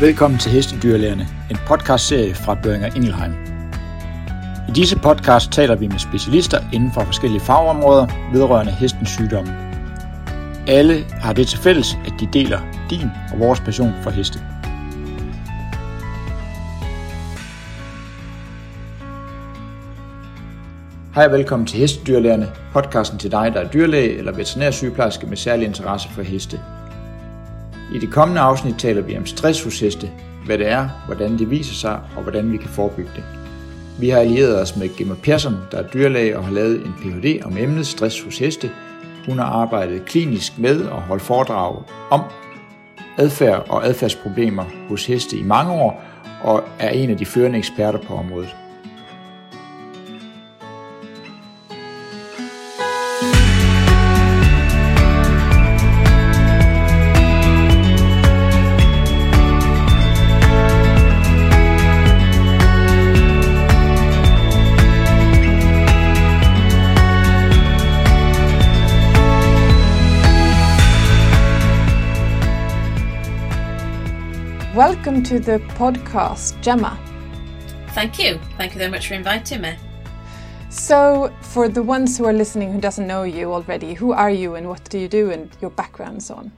Velkommen til Hestedyrlægerne, en podcastserie fra Børinger Ingelheim. I disse podcast taler vi med specialister inden for forskellige fagområder vedrørende hestens sygdomme. Alle har det til fælles, at de deler din og vores passion for heste. Hej og velkommen til Hestedyrlægerne, podcasten til dig, der er dyrlæge eller veterinærsygeplejerske med særlig interesse for heste. I det kommende afsnit taler vi om stress hos heste, hvad det er, hvordan det viser sig og hvordan vi kan forebygge det. Vi har allieret os med Gemma Persson, der er dyrlæge og har lavet en Ph.D. om emnet stress hos heste. Hun har arbejdet klinisk med og holdt foredrag om adfærd og adfærdsproblemer hos heste i mange år og er en af de førende eksperter på området. Welcome to the podcast, Gemma. Thank you. Thank you very much for inviting me. So, for the ones who are listening who doesn't know you already, who are you and what do you do and your background and so on?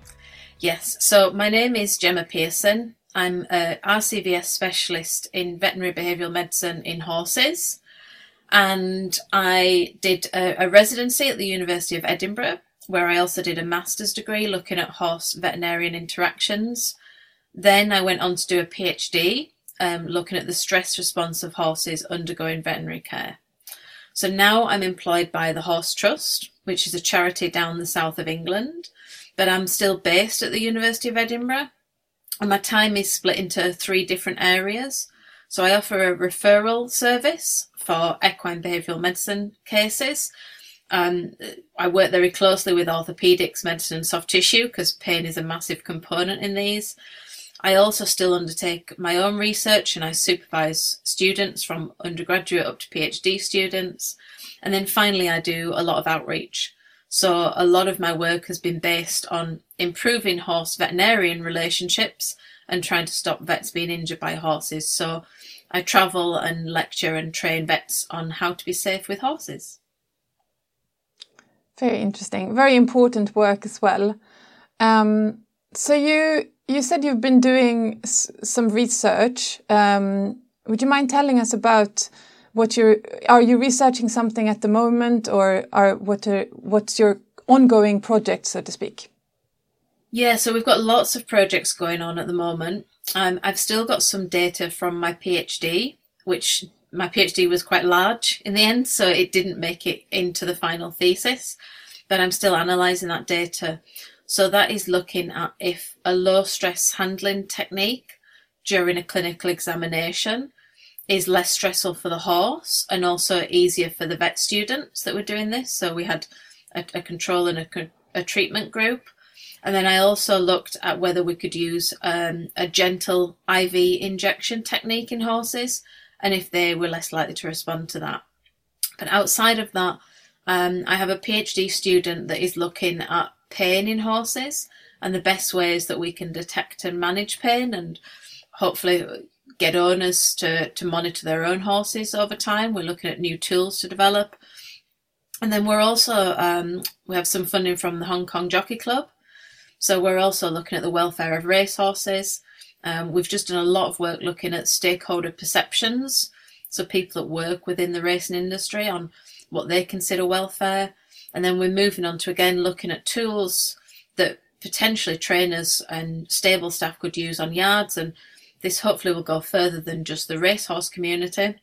Yes, so my name is Gemma Pearson. I'm a RCVS specialist in veterinary behavioural medicine in horses, and I did a, a residency at the University of Edinburgh, where I also did a master's degree looking at horse veterinarian interactions. Then I went on to do a PhD um, looking at the stress response of horses undergoing veterinary care. So now I'm employed by the Horse Trust, which is a charity down the south of England, but I'm still based at the University of Edinburgh. And my time is split into three different areas. So I offer a referral service for equine behavioural medicine cases. Um, I work very closely with orthopaedics, medicine, and soft tissue because pain is a massive component in these. I also still undertake my own research and I supervise students from undergraduate up to PhD students. And then finally, I do a lot of outreach. So a lot of my work has been based on improving horse veterinarian relationships and trying to stop vets being injured by horses. So I travel and lecture and train vets on how to be safe with horses. Very interesting. Very important work as well. Um, so you you said you've been doing some research. Um, would you mind telling us about what you're? Are you researching something at the moment, or are what are, what's your ongoing project, so to speak? Yeah, so we've got lots of projects going on at the moment. Um, I've still got some data from my PhD, which my PhD was quite large in the end, so it didn't make it into the final thesis. But I'm still analysing that data. So that is looking at if a low stress handling technique during a clinical examination is less stressful for the horse and also easier for the vet students that were doing this. So we had a, a control and a, a, treatment group. And then I also looked at whether we could use um, a gentle IV injection technique in horses and if they were less likely to respond to that. But outside of that, um, I have a PhD student that is looking at pain in horses and the best ways that we can detect and manage pain and hopefully get owners to, to monitor their own horses over time. We're looking at new tools to develop. And then we're also, um, we have some funding from the Hong Kong Jockey Club. So we're also looking at the welfare of racehorses. Um, we've just done a lot of work looking at stakeholder perceptions. So people that work within the racing industry on what they consider welfare. And then we're moving on to again looking at tools that potentially trainers and stable staff could use on yards. And this hopefully will go further than just the racehorse community,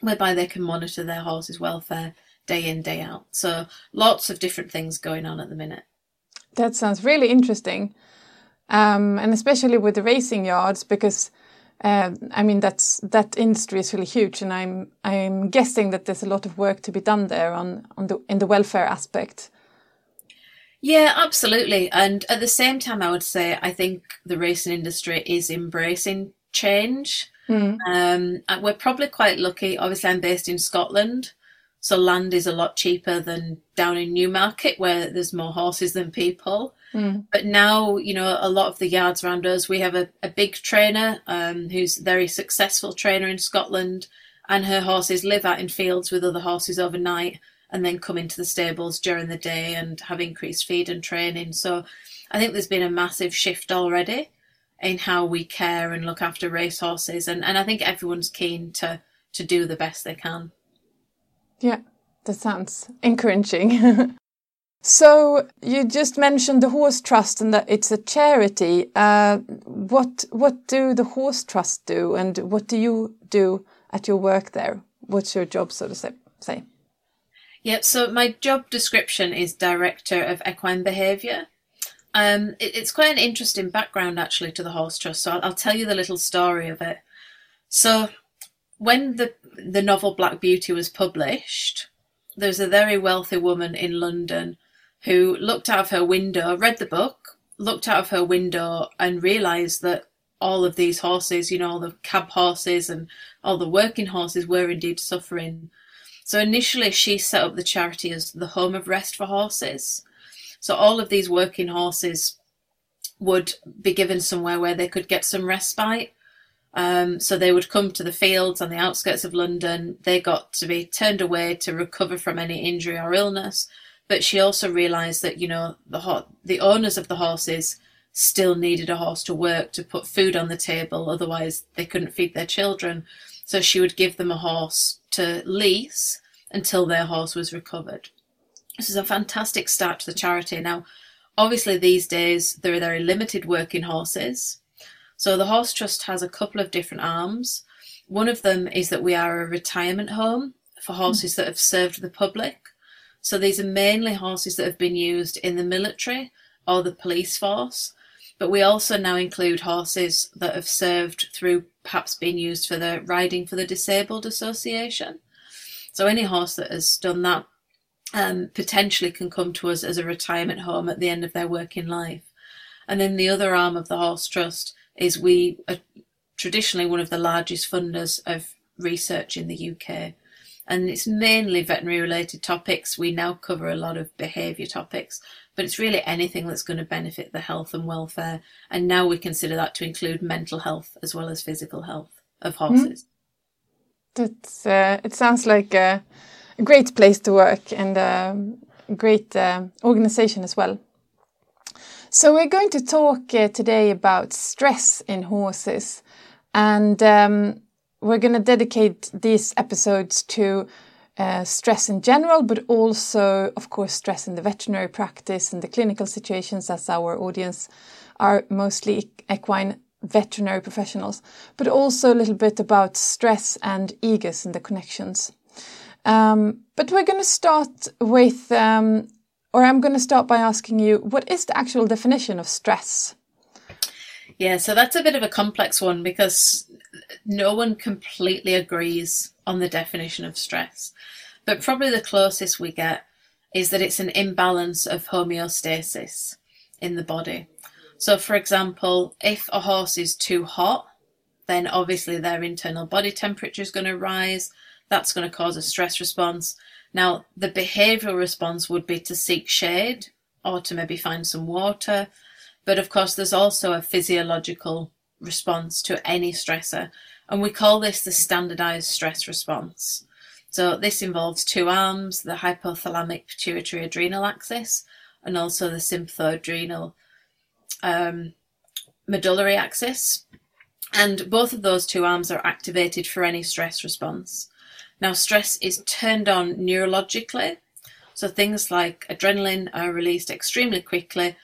whereby they can monitor their horse's welfare day in, day out. So lots of different things going on at the minute. That sounds really interesting. Um, and especially with the racing yards, because uh, I mean that's that industry is really huge, and I'm I'm guessing that there's a lot of work to be done there on on the in the welfare aspect. Yeah, absolutely. And at the same time, I would say I think the racing industry is embracing change. Mm. Um, we're probably quite lucky. Obviously, I'm based in Scotland, so land is a lot cheaper than down in Newmarket, where there's more horses than people. Mm. But now, you know, a lot of the yards around us, we have a, a big trainer um, who's a very successful trainer in Scotland, and her horses live out in fields with other horses overnight and then come into the stables during the day and have increased feed and training. So I think there's been a massive shift already in how we care and look after race horses, and, and I think everyone's keen to to do the best they can. Yeah, that sounds encouraging. so you just mentioned the Horse Trust and that it's a charity. Uh, what what do the Horse Trust do, and what do you do at your work there? What's your job, so to say? Yeah, so my job description is Director of Equine Behaviour. Um, it, it's quite an interesting background actually to the Horse Trust, so I'll, I'll tell you the little story of it. So when the the novel Black Beauty was published, there was a very wealthy woman in London who looked out of her window, read the book, looked out of her window, and realised that all of these horses, you know, all the cab horses and all the working horses were indeed suffering. So initially, she set up the charity as the home of rest for horses. So all of these working horses would be given somewhere where they could get some respite. Um, so they would come to the fields on the outskirts of London. They got to be turned away to recover from any injury or illness. But she also realised that you know the ho- the owners of the horses still needed a horse to work to put food on the table. Otherwise, they couldn't feed their children. So she would give them a horse to lease until their horse was recovered. This is a fantastic start to the charity. Now, obviously, these days there are very limited working horses. So the Horse Trust has a couple of different arms. One of them is that we are a retirement home for horses hmm. that have served the public. So these are mainly horses that have been used in the military or the police force. But we also now include horses that have served through perhaps being used for the Riding for the Disabled Association. So any horse that has done that um, potentially can come to us as a retirement home at the end of their working life. And then the other arm of the Horse Trust is we are traditionally one of the largest funders of research in the UK. And it's mainly veterinary related topics. We now cover a lot of behaviour topics, but it's really anything that's going to benefit the health and welfare. And now we consider that to include mental health as well as physical health of horses. Mm. That's, uh, it sounds like a great place to work and a great uh, organization as well. So we're going to talk uh, today about stress in horses, and um, we're going to dedicate these episodes to uh, stress in general, but also, of course, stress in the veterinary practice and the clinical situations, as our audience are mostly equine veterinary professionals, but also a little bit about stress and EGUS and the connections. Um, but we're going to start with um, or I'm going to start by asking you what is the actual definition of stress? Yeah, so that's a bit of a complex one because no one completely agrees on the definition of stress. But probably the closest we get is that it's an imbalance of homeostasis in the body. So, for example, if a horse is too hot, then obviously their internal body temperature is going to rise. That's going to cause a stress response. Now, the behavioral response would be to seek shade or to maybe find some water. But of course, there's also a physiological response to any stressor, and we call this the standardized stress response. So, this involves two arms the hypothalamic pituitary adrenal axis and also the sympathoadrenal um, medullary axis. And both of those two arms are activated for any stress response. Now, stress is turned on neurologically. So things like adrenaline are released extremely quickly.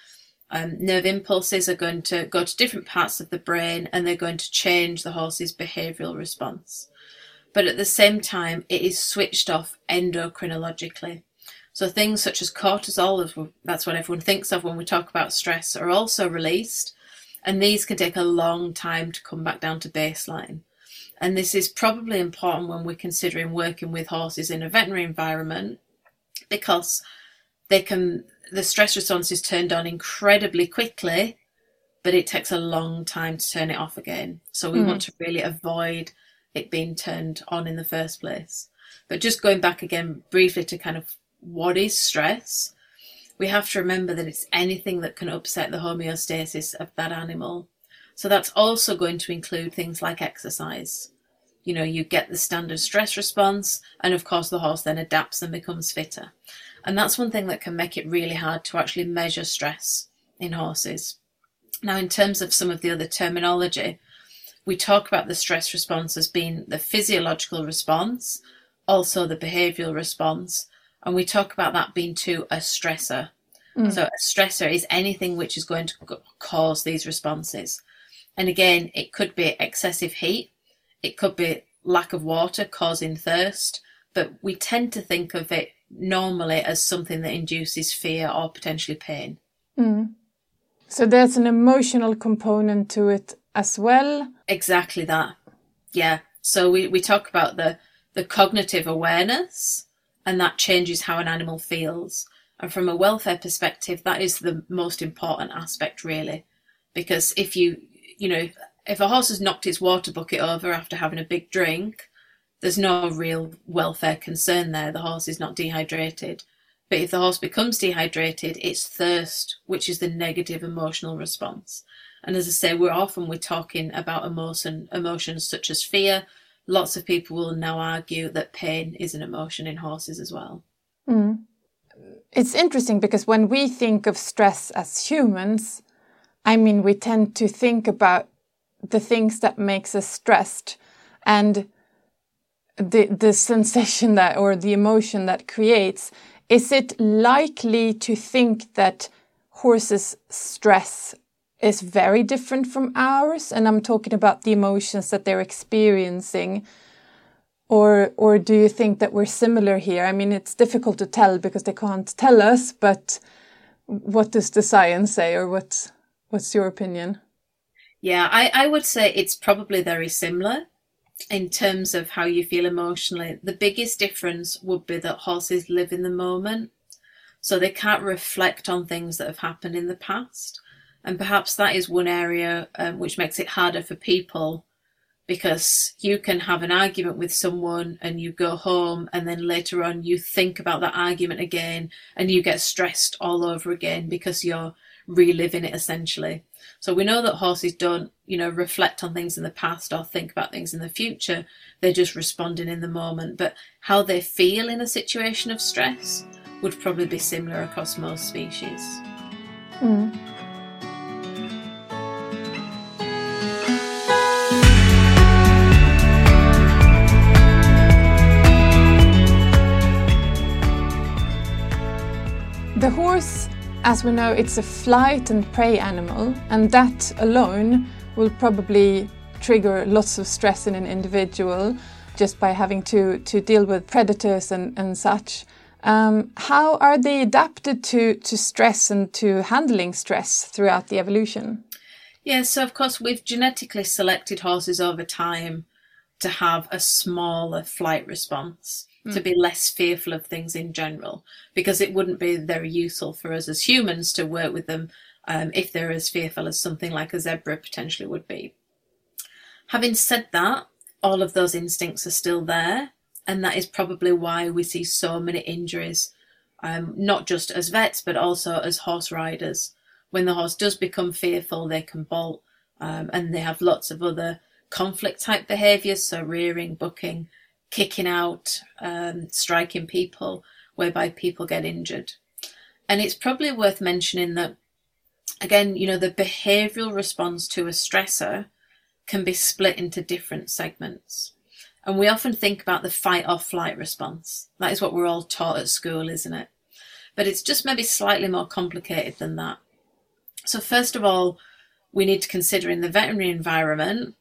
Um, nerve impulses are going to go to different parts of the brain and they're going to change the horse's behavioural response. But at the same time, it is switched off endocrinologically. So things such as cortisol, that's what everyone thinks of when we talk about stress, are also released. And these can take a long time to come back down to baseline. And this is probably important when we're considering working with horses in a veterinary environment because they can the stress response is turned on incredibly quickly, but it takes a long time to turn it off again. So we mm. want to really avoid it being turned on in the first place. But just going back again briefly to kind of what is stress? we have to remember that it's anything that can upset the homeostasis of that animal. So that's also going to include things like exercise. You know, you get the standard stress response, and of course, the horse then adapts and becomes fitter. And that's one thing that can make it really hard to actually measure stress in horses. Now, in terms of some of the other terminology, we talk about the stress response as being the physiological response, also the behavioral response, and we talk about that being to a stressor. Mm. So, a stressor is anything which is going to cause these responses. And again, it could be excessive heat, it could be lack of water causing thirst, but we tend to think of it normally as something that induces fear or potentially pain. Mm. So there's an emotional component to it as well. Exactly that. Yeah. So we, we talk about the, the cognitive awareness, and that changes how an animal feels. And from a welfare perspective, that is the most important aspect, really. Because if you, you know, if a horse has knocked its water bucket over after having a big drink, there's no real welfare concern there. The horse is not dehydrated. But if the horse becomes dehydrated, it's thirst, which is the negative emotional response. And as I say, we're often we're talking about emotion, emotions such as fear. Lots of people will now argue that pain is an emotion in horses as well. Mm. It's interesting because when we think of stress as humans, I mean, we tend to think about the things that makes us stressed and the the sensation that or the emotion that creates is it likely to think that horses stress is very different from ours? And i'm talking about the emotions that they're experiencing. Or or do you think that we're similar here? I mean it's difficult to tell because they can't tell us but what does the science say or what what's your opinion? Yeah i i would say it's probably very similar in terms of how you feel emotionally, the biggest difference would be that horses live in the moment. So they can't reflect on things that have happened in the past. And perhaps that is one area um, which makes it harder for people because you can have an argument with someone and you go home and then later on you think about that argument again and you get stressed all over again because you're reliving it essentially. So we know that horses don't, you know, reflect on things in the past or think about things in the future. They're just responding in the moment. But how they feel in a situation of stress would probably be similar across most species. Mm. The horse as we know, it's a flight and prey animal, and that alone will probably trigger lots of stress in an individual just by having to, to deal with predators and, and such. Um, how are they adapted to, to stress and to handling stress throughout the evolution? Yeah, so of course, we've genetically selected horses over time to have a smaller flight response mm. to be less fearful of things in general, because it wouldn't be very useful for us as humans to work with them um, if they're as fearful as something like a zebra potentially would be. Having said that, all of those instincts are still there, and that is probably why we see so many injuries, um, not just as vets, but also as horse riders. When the horse does become fearful, they can bolt, um, and they have lots of other conflict type behaviours, so rearing, bucking, kicking out, um, striking people, whereby people get injured. And it's probably worth mentioning that, again, you know, the behavioral response to a stressor can be split into different segments. And we often think about the fight or flight response. That is what we're all taught at school, isn't it? But it's just maybe slightly more complicated than that. So, first of all, we need to consider in the veterinary environment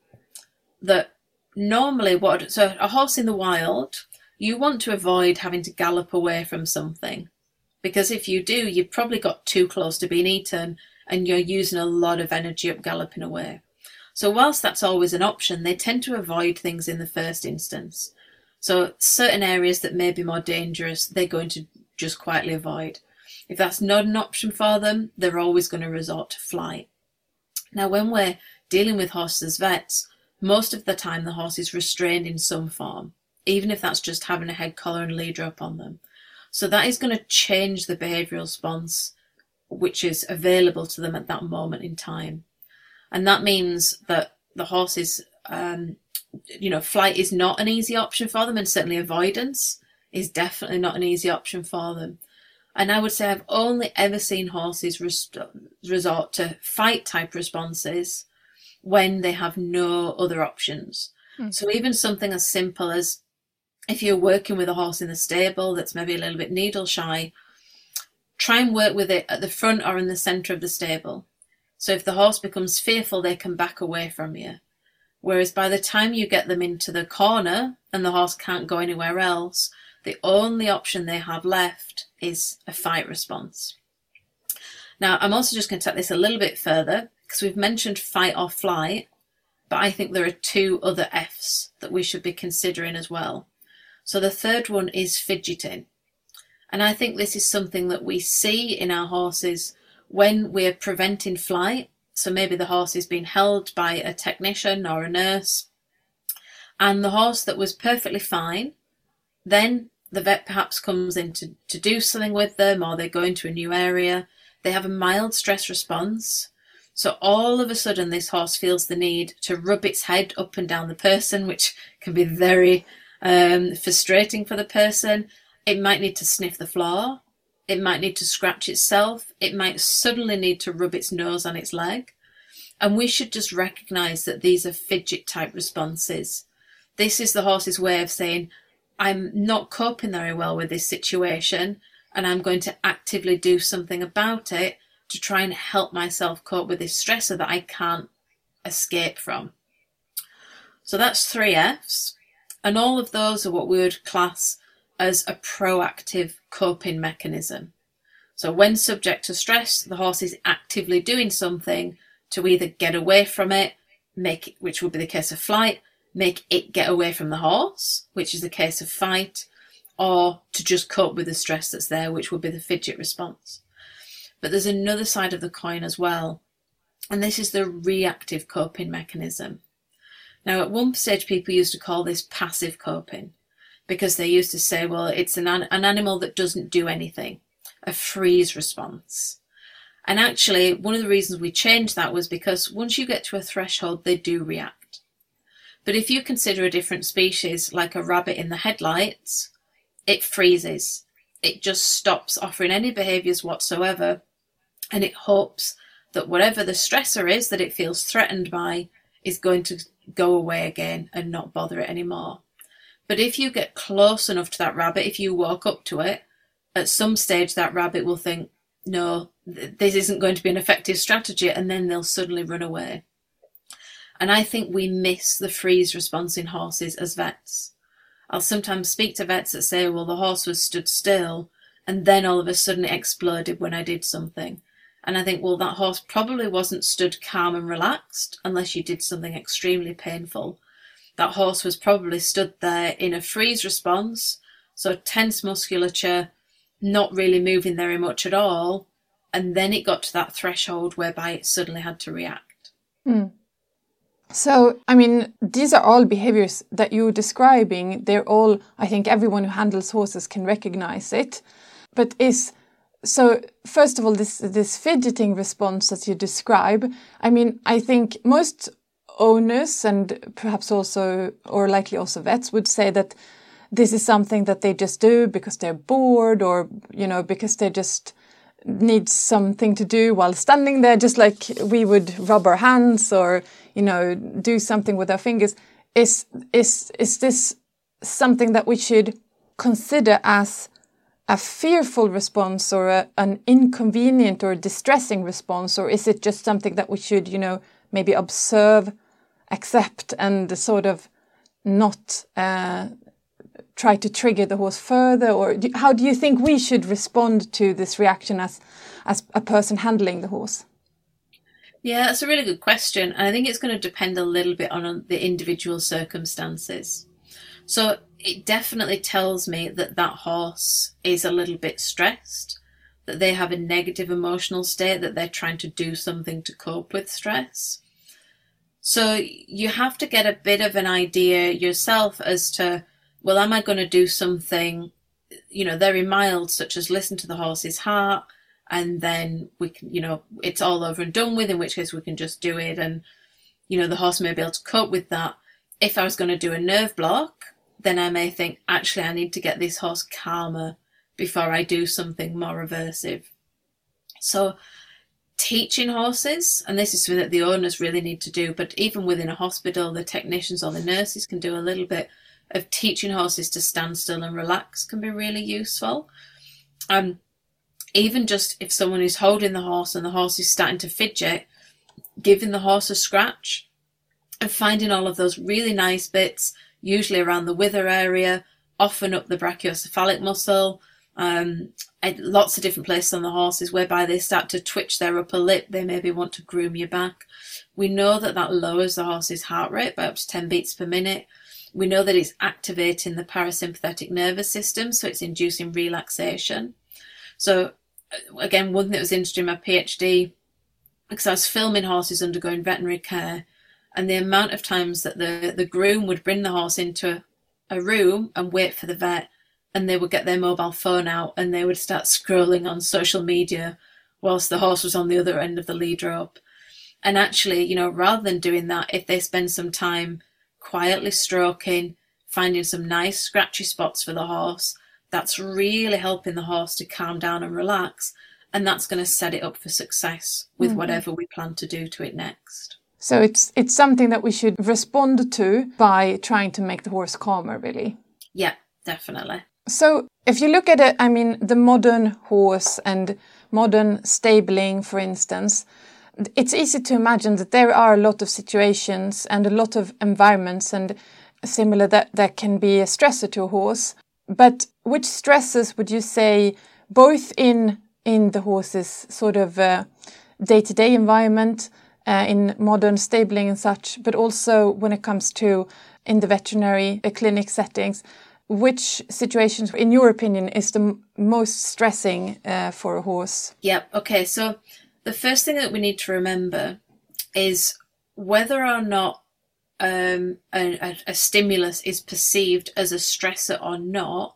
that normally what so a horse in the wild you want to avoid having to gallop away from something. Because if you do you've probably got too close to being eaten and you're using a lot of energy up galloping away. So whilst that's always an option they tend to avoid things in the first instance. So certain areas that may be more dangerous they're going to just quietly avoid. If that's not an option for them they're always going to resort to flight. Now when we're dealing with horses vets most of the time, the horse is restrained in some form, even if that's just having a head collar and lead rope on them. So that is going to change the behavioral response which is available to them at that moment in time. And that means that the horses, um, you know, flight is not an easy option for them, and certainly avoidance is definitely not an easy option for them. And I would say I've only ever seen horses resort to fight type responses when they have no other options. Mm. So even something as simple as if you're working with a horse in the stable that's maybe a little bit needle shy, try and work with it at the front or in the centre of the stable. So if the horse becomes fearful, they can back away from you. Whereas by the time you get them into the corner and the horse can't go anywhere else, the only option they have left is a fight response. Now, I'm also just going to take this a little bit further because we've mentioned fight or flight, but I think there are two other F's that we should be considering as well. So the third one is fidgeting. And I think this is something that we see in our horses when we're preventing flight. So maybe the horse is being held by a technician or a nurse, and the horse that was perfectly fine, then the vet perhaps comes in to, to do something with them, or they go into a new area. They have a mild stress response. So all of a sudden, this horse feels the need to rub its head up and down the person, which can be very um, frustrating for the person. It might need to sniff the floor. It might need to scratch itself. It might suddenly need to rub its nose on its leg. And we should just recognize that these are fidget type responses. This is the horse's way of saying, I'm not coping very well with this situation and I'm going to actively do something about it to try and help myself cope with this stressor that I can't escape from. So that's three F's. And all of those are what we would class as a proactive coping mechanism. So when subject to stress, the horse is actively doing something to either get away from it, make which would be the case of flight, make it get away from the horse, which is the case of fight, or to just cope with the stress that's there, which would be the fidget response. But there's another side of the coin as well, and this is the reactive coping mechanism. Now, at one stage, people used to call this passive coping because they used to say, well, it's an, an animal that doesn't do anything, a freeze response. And actually, one of the reasons we changed that was because once you get to a threshold, they do react. But if you consider a different species, like a rabbit in the headlights, it freezes. It just stops offering any behaviours whatsoever, and it hopes that whatever the stressor is that it feels threatened by is going to go away again and not bother it anymore. But if you get close enough to that rabbit, if you walk up to it, at some stage that rabbit will think, no, th- this isn't going to be an effective strategy, and then they'll suddenly run away. And I think we miss the freeze response in horses as vets. I'll sometimes speak to vets that say, well, the horse was stood still, and then all of a sudden it exploded when I did something. And I think, well, that horse probably wasn't stood calm and relaxed unless you did something extremely painful that horse was probably stood there in a freeze response, so tense musculature, not really moving very much at all, and then it got to that threshold whereby it suddenly had to react. Mm. So, I mean, these are all behaviors that you're describing. They're all, I think everyone who handles horses can recognize it. But is so first of all this this fidgeting response that you describe i mean i think most owners and perhaps also, or likely also vets would say that this is something that they just do because they're bored or, you know, because they just need something to do while standing there, just like we would rub our hands or, you know, do something with our fingers. Is, is, is this something that we should consider as a fearful response or a, an inconvenient or distressing response, or is it just something that we should, you know, maybe observe accept and sort of not uh, try to trigger the horse further? Or do, how do you think we should respond to this reaction as as a person handling the horse? Yeah that's a really good question and i think it's going to depend a little bit on the individual circumstances. So it definitely tells me that that horse is a little bit stressed that they have a negative emotional state that they're trying to do something to cope with stress so you have to get a bit of an idea yourself as to, well, am I going to do something you know, very mild, such as listen to the horse's heart, and then we can, you know, it's all over and done with, in which case we can just do it, and, you know, the horse may be able to cope with that. If I was going to do a nerve block, then I may think, actually, I need to get this horse calmer before I do something more aversive. So, teaching horses, and this is something that the owners really need to do, but even within a hospital, the technicians or the nurses can do a little bit of teaching horses to stand still and relax can be really useful. Um, even just if someone is holding the horse and the horse is starting to fidget, giving the horse a scratch and finding all of those really nice bits, usually around the wither area, often up the brachiocephalic muscle, um, lots of different places on the horses whereby they start to twitch their upper lip. They maybe want to groom your back. We know that that lowers the horse's heart rate by up to 10 beats per minute. We know that it's activating the parasympathetic nervous system, so it's inducing relaxation. So, uh, again, one thing that was interesting in my PhD, because I was filming horses undergoing veterinary care, and the amount of times that the, the groom would bring the horse into a, a room and wait for the vet and they would get their mobile phone out and they would start scrolling on social media whilst the horse was on the other end of the lead rope. And actually, you know, rather than doing that, if they spend some time quietly stroking, finding some nice scratchy spots for the horse, that's really helping the horse to calm down and relax. And that's going to set it up for success with mm-hmm. whatever we plan to do to it next. So it's it's something that we should respond to by trying to make the horse calmer, really. Yeah, definitely. So, if you look at it, I mean, the modern horse and modern stabling, for instance, it's easy to imagine that there are a lot of situations and a lot of environments and similar that, that can be a stressor to a horse. But which stresses would you say, both in in the horse's sort of day to day environment, uh, in modern stabling and such, but also when it comes to in the veterinary uh, clinic settings, which situations, in your opinion, is the most stressing uh, for a horse? Yep. Okay. So the first thing that we need to remember is whether or not um, a, a, stimulus is perceived as a stressor or not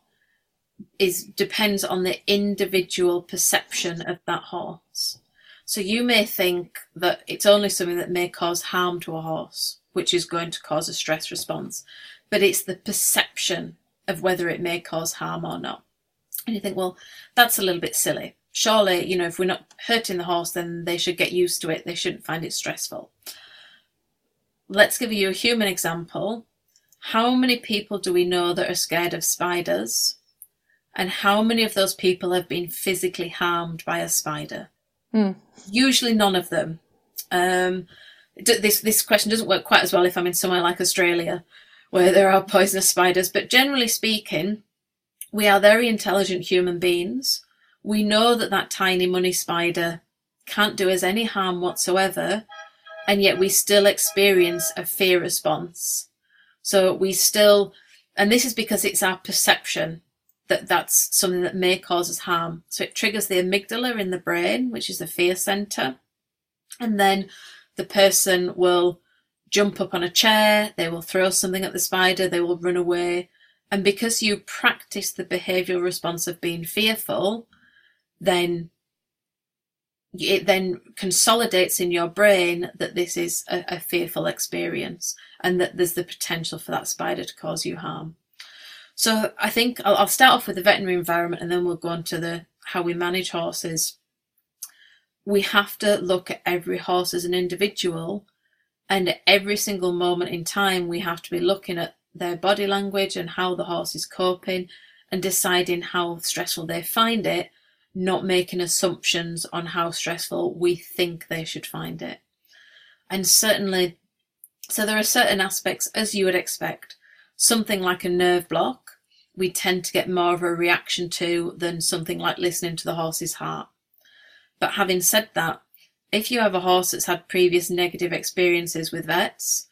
is depends on the individual perception of that horse. So you may think that it's only something that may cause harm to a horse, which is going to cause a stress response, but it's the perception of whether it may cause harm or not. And you think, well, that's a little bit silly. Surely, you know, if we're not hurting the horse, then they should get used to it. They shouldn't find it stressful. Let's give you a human example. How many people do we know that are scared of spiders? And how many of those people have been physically harmed by a spider? Mm. Usually none of them. Um, this this question doesn't work quite as well if I'm in somewhere like Australia, where there are poisonous spiders, but generally speaking, we are very intelligent human beings. We know that that tiny money spider can't do us any harm whatsoever, and yet we still experience a fear response. So we still, and this is because it's our perception that that's something that may cause us harm. So it triggers the amygdala in the brain, which is the fear center. And then the person will jump up on a chair, they will throw something at the spider, they will run away. And because you practice the behavioral response of being fearful, then it then consolidates in your brain that this is a, a, fearful experience and that there's the potential for that spider to cause you harm. So I think I'll, I'll start off with the veterinary environment and then we'll go on to the how we manage horses. We have to look at every horse as an individual and at every single moment in time, we have to be looking at their body language and how the horse is coping and deciding how stressful they find it, not making assumptions on how stressful we think they should find it. And certainly, so there are certain aspects, as you would expect, something like a nerve block, we tend to get more of a reaction to than something like listening to the horse's heart. But having said that, if you have a horse that's had previous negative experiences with vets,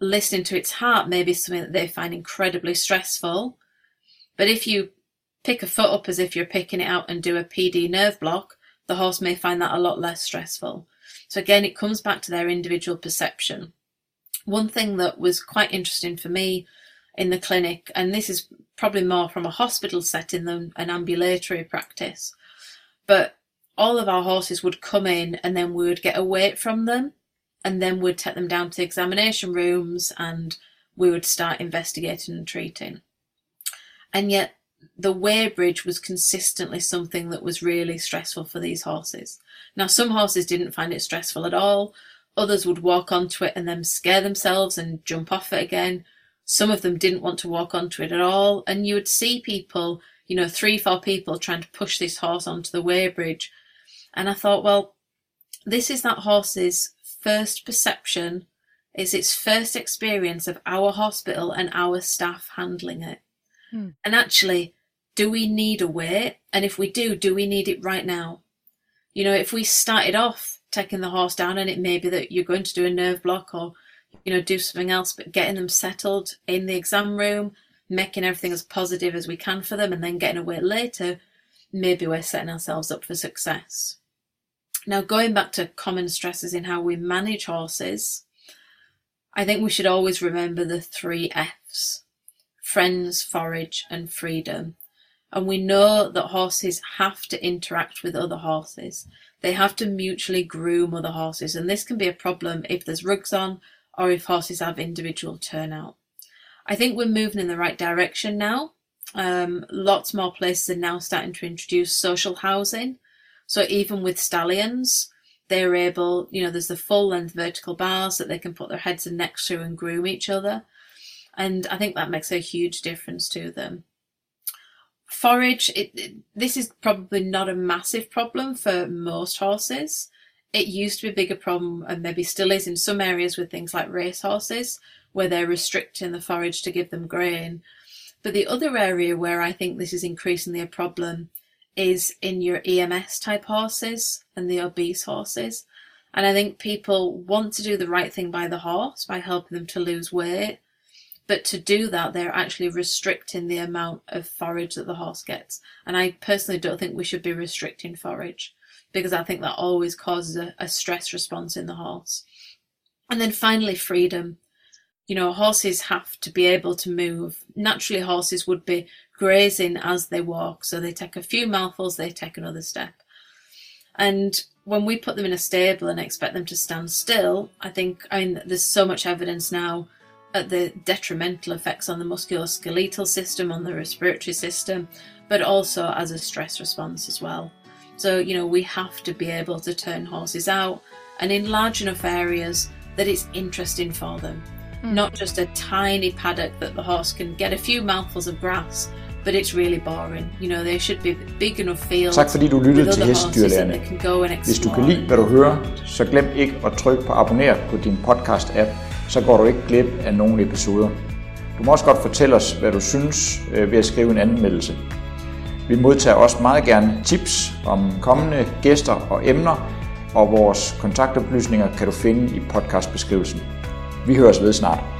listening to its heart may be something that they find incredibly stressful. But if you pick a foot up as if you're picking it out and do a PD nerve block, the horse may find that a lot less stressful. So again, it comes back to their individual perception. One thing that was quite interesting for me in the clinic, and this is probably more from a hospital setting than an ambulatory practice. But all of our horses would come in and then we would get a weight from them and then we'd take them down to the examination rooms and we would start investigating and treating. And yet the weighbridge was consistently something that was really stressful for these horses. Now, some horses didn't find it stressful at all. Others would walk onto it and then scare themselves and jump off it again. Some of them didn't want to walk onto it at all. And you would see people, you know, three, four people trying to push this horse onto the weighbridge. And I thought, well, this is that horse's first perception, it's its first experience of our hospital and our staff handling it. Hmm. And actually, do we need a weight? And if we do, do we need it right now? You know, if we started off taking the horse down and it may be that you're going to do a nerve block or, you know, do something else, but getting them settled in the exam room, making everything as positive as we can for them and then getting away later, maybe we're setting ourselves up for success. Now, going back to common stresses in how we manage horses, I think we should always remember the three F's friends, forage, and freedom. And we know that horses have to interact with other horses. They have to mutually groom other horses. And this can be a problem if there's rugs on or if horses have individual turnout. I think we're moving in the right direction now. Um, lots more places are now starting to introduce social housing. So even with stallions, they're able, you know, there's the full length vertical bars that they can put their heads and necks through and groom each other. And I think that makes a huge difference to them. Forage, it, it, this is probably not a massive problem for most horses. It used to be a bigger problem and maybe still is in some areas with things like race horses, where they're restricting the forage to give them grain. But the other area where I think this is increasingly a problem is in your EMS type horses and the obese horses. And I think people want to do the right thing by the horse by helping them to lose weight. But to do that, they're actually restricting the amount of forage that the horse gets. And I personally don't think we should be restricting forage because I think that always causes a, a stress response in the horse. And then finally, freedom. You know, horses have to be able to move. Naturally, horses would be grazing as they walk. So they take a few mouthfuls, they take another step. And when we put them in a stable and expect them to stand still, I think, I mean, there's so much evidence now at the detrimental effects on the musculoskeletal system, on the respiratory system, but also as a stress response as well. So, you know, we have to be able to turn horses out and in large enough areas that it's interesting for them. Mm. Not just a tiny paddock that the horse can get a few mouthfuls of grass but it's really boring. You know, there should be big enough fields. Tak fordi du lyttede til Hestedyrlærerne. Hvis du kan lide, hvad du hører, så glem ikke at trykke på abonner på din podcast-app, så går du ikke glip af nogle episoder. Du må også godt fortælle os, hvad du synes øh, ved at skrive en anmeldelse. Vi modtager også meget gerne tips om kommende gæster og emner, og vores kontaktoplysninger kan du finde i podcastbeskrivelsen. Vi høres ved snart.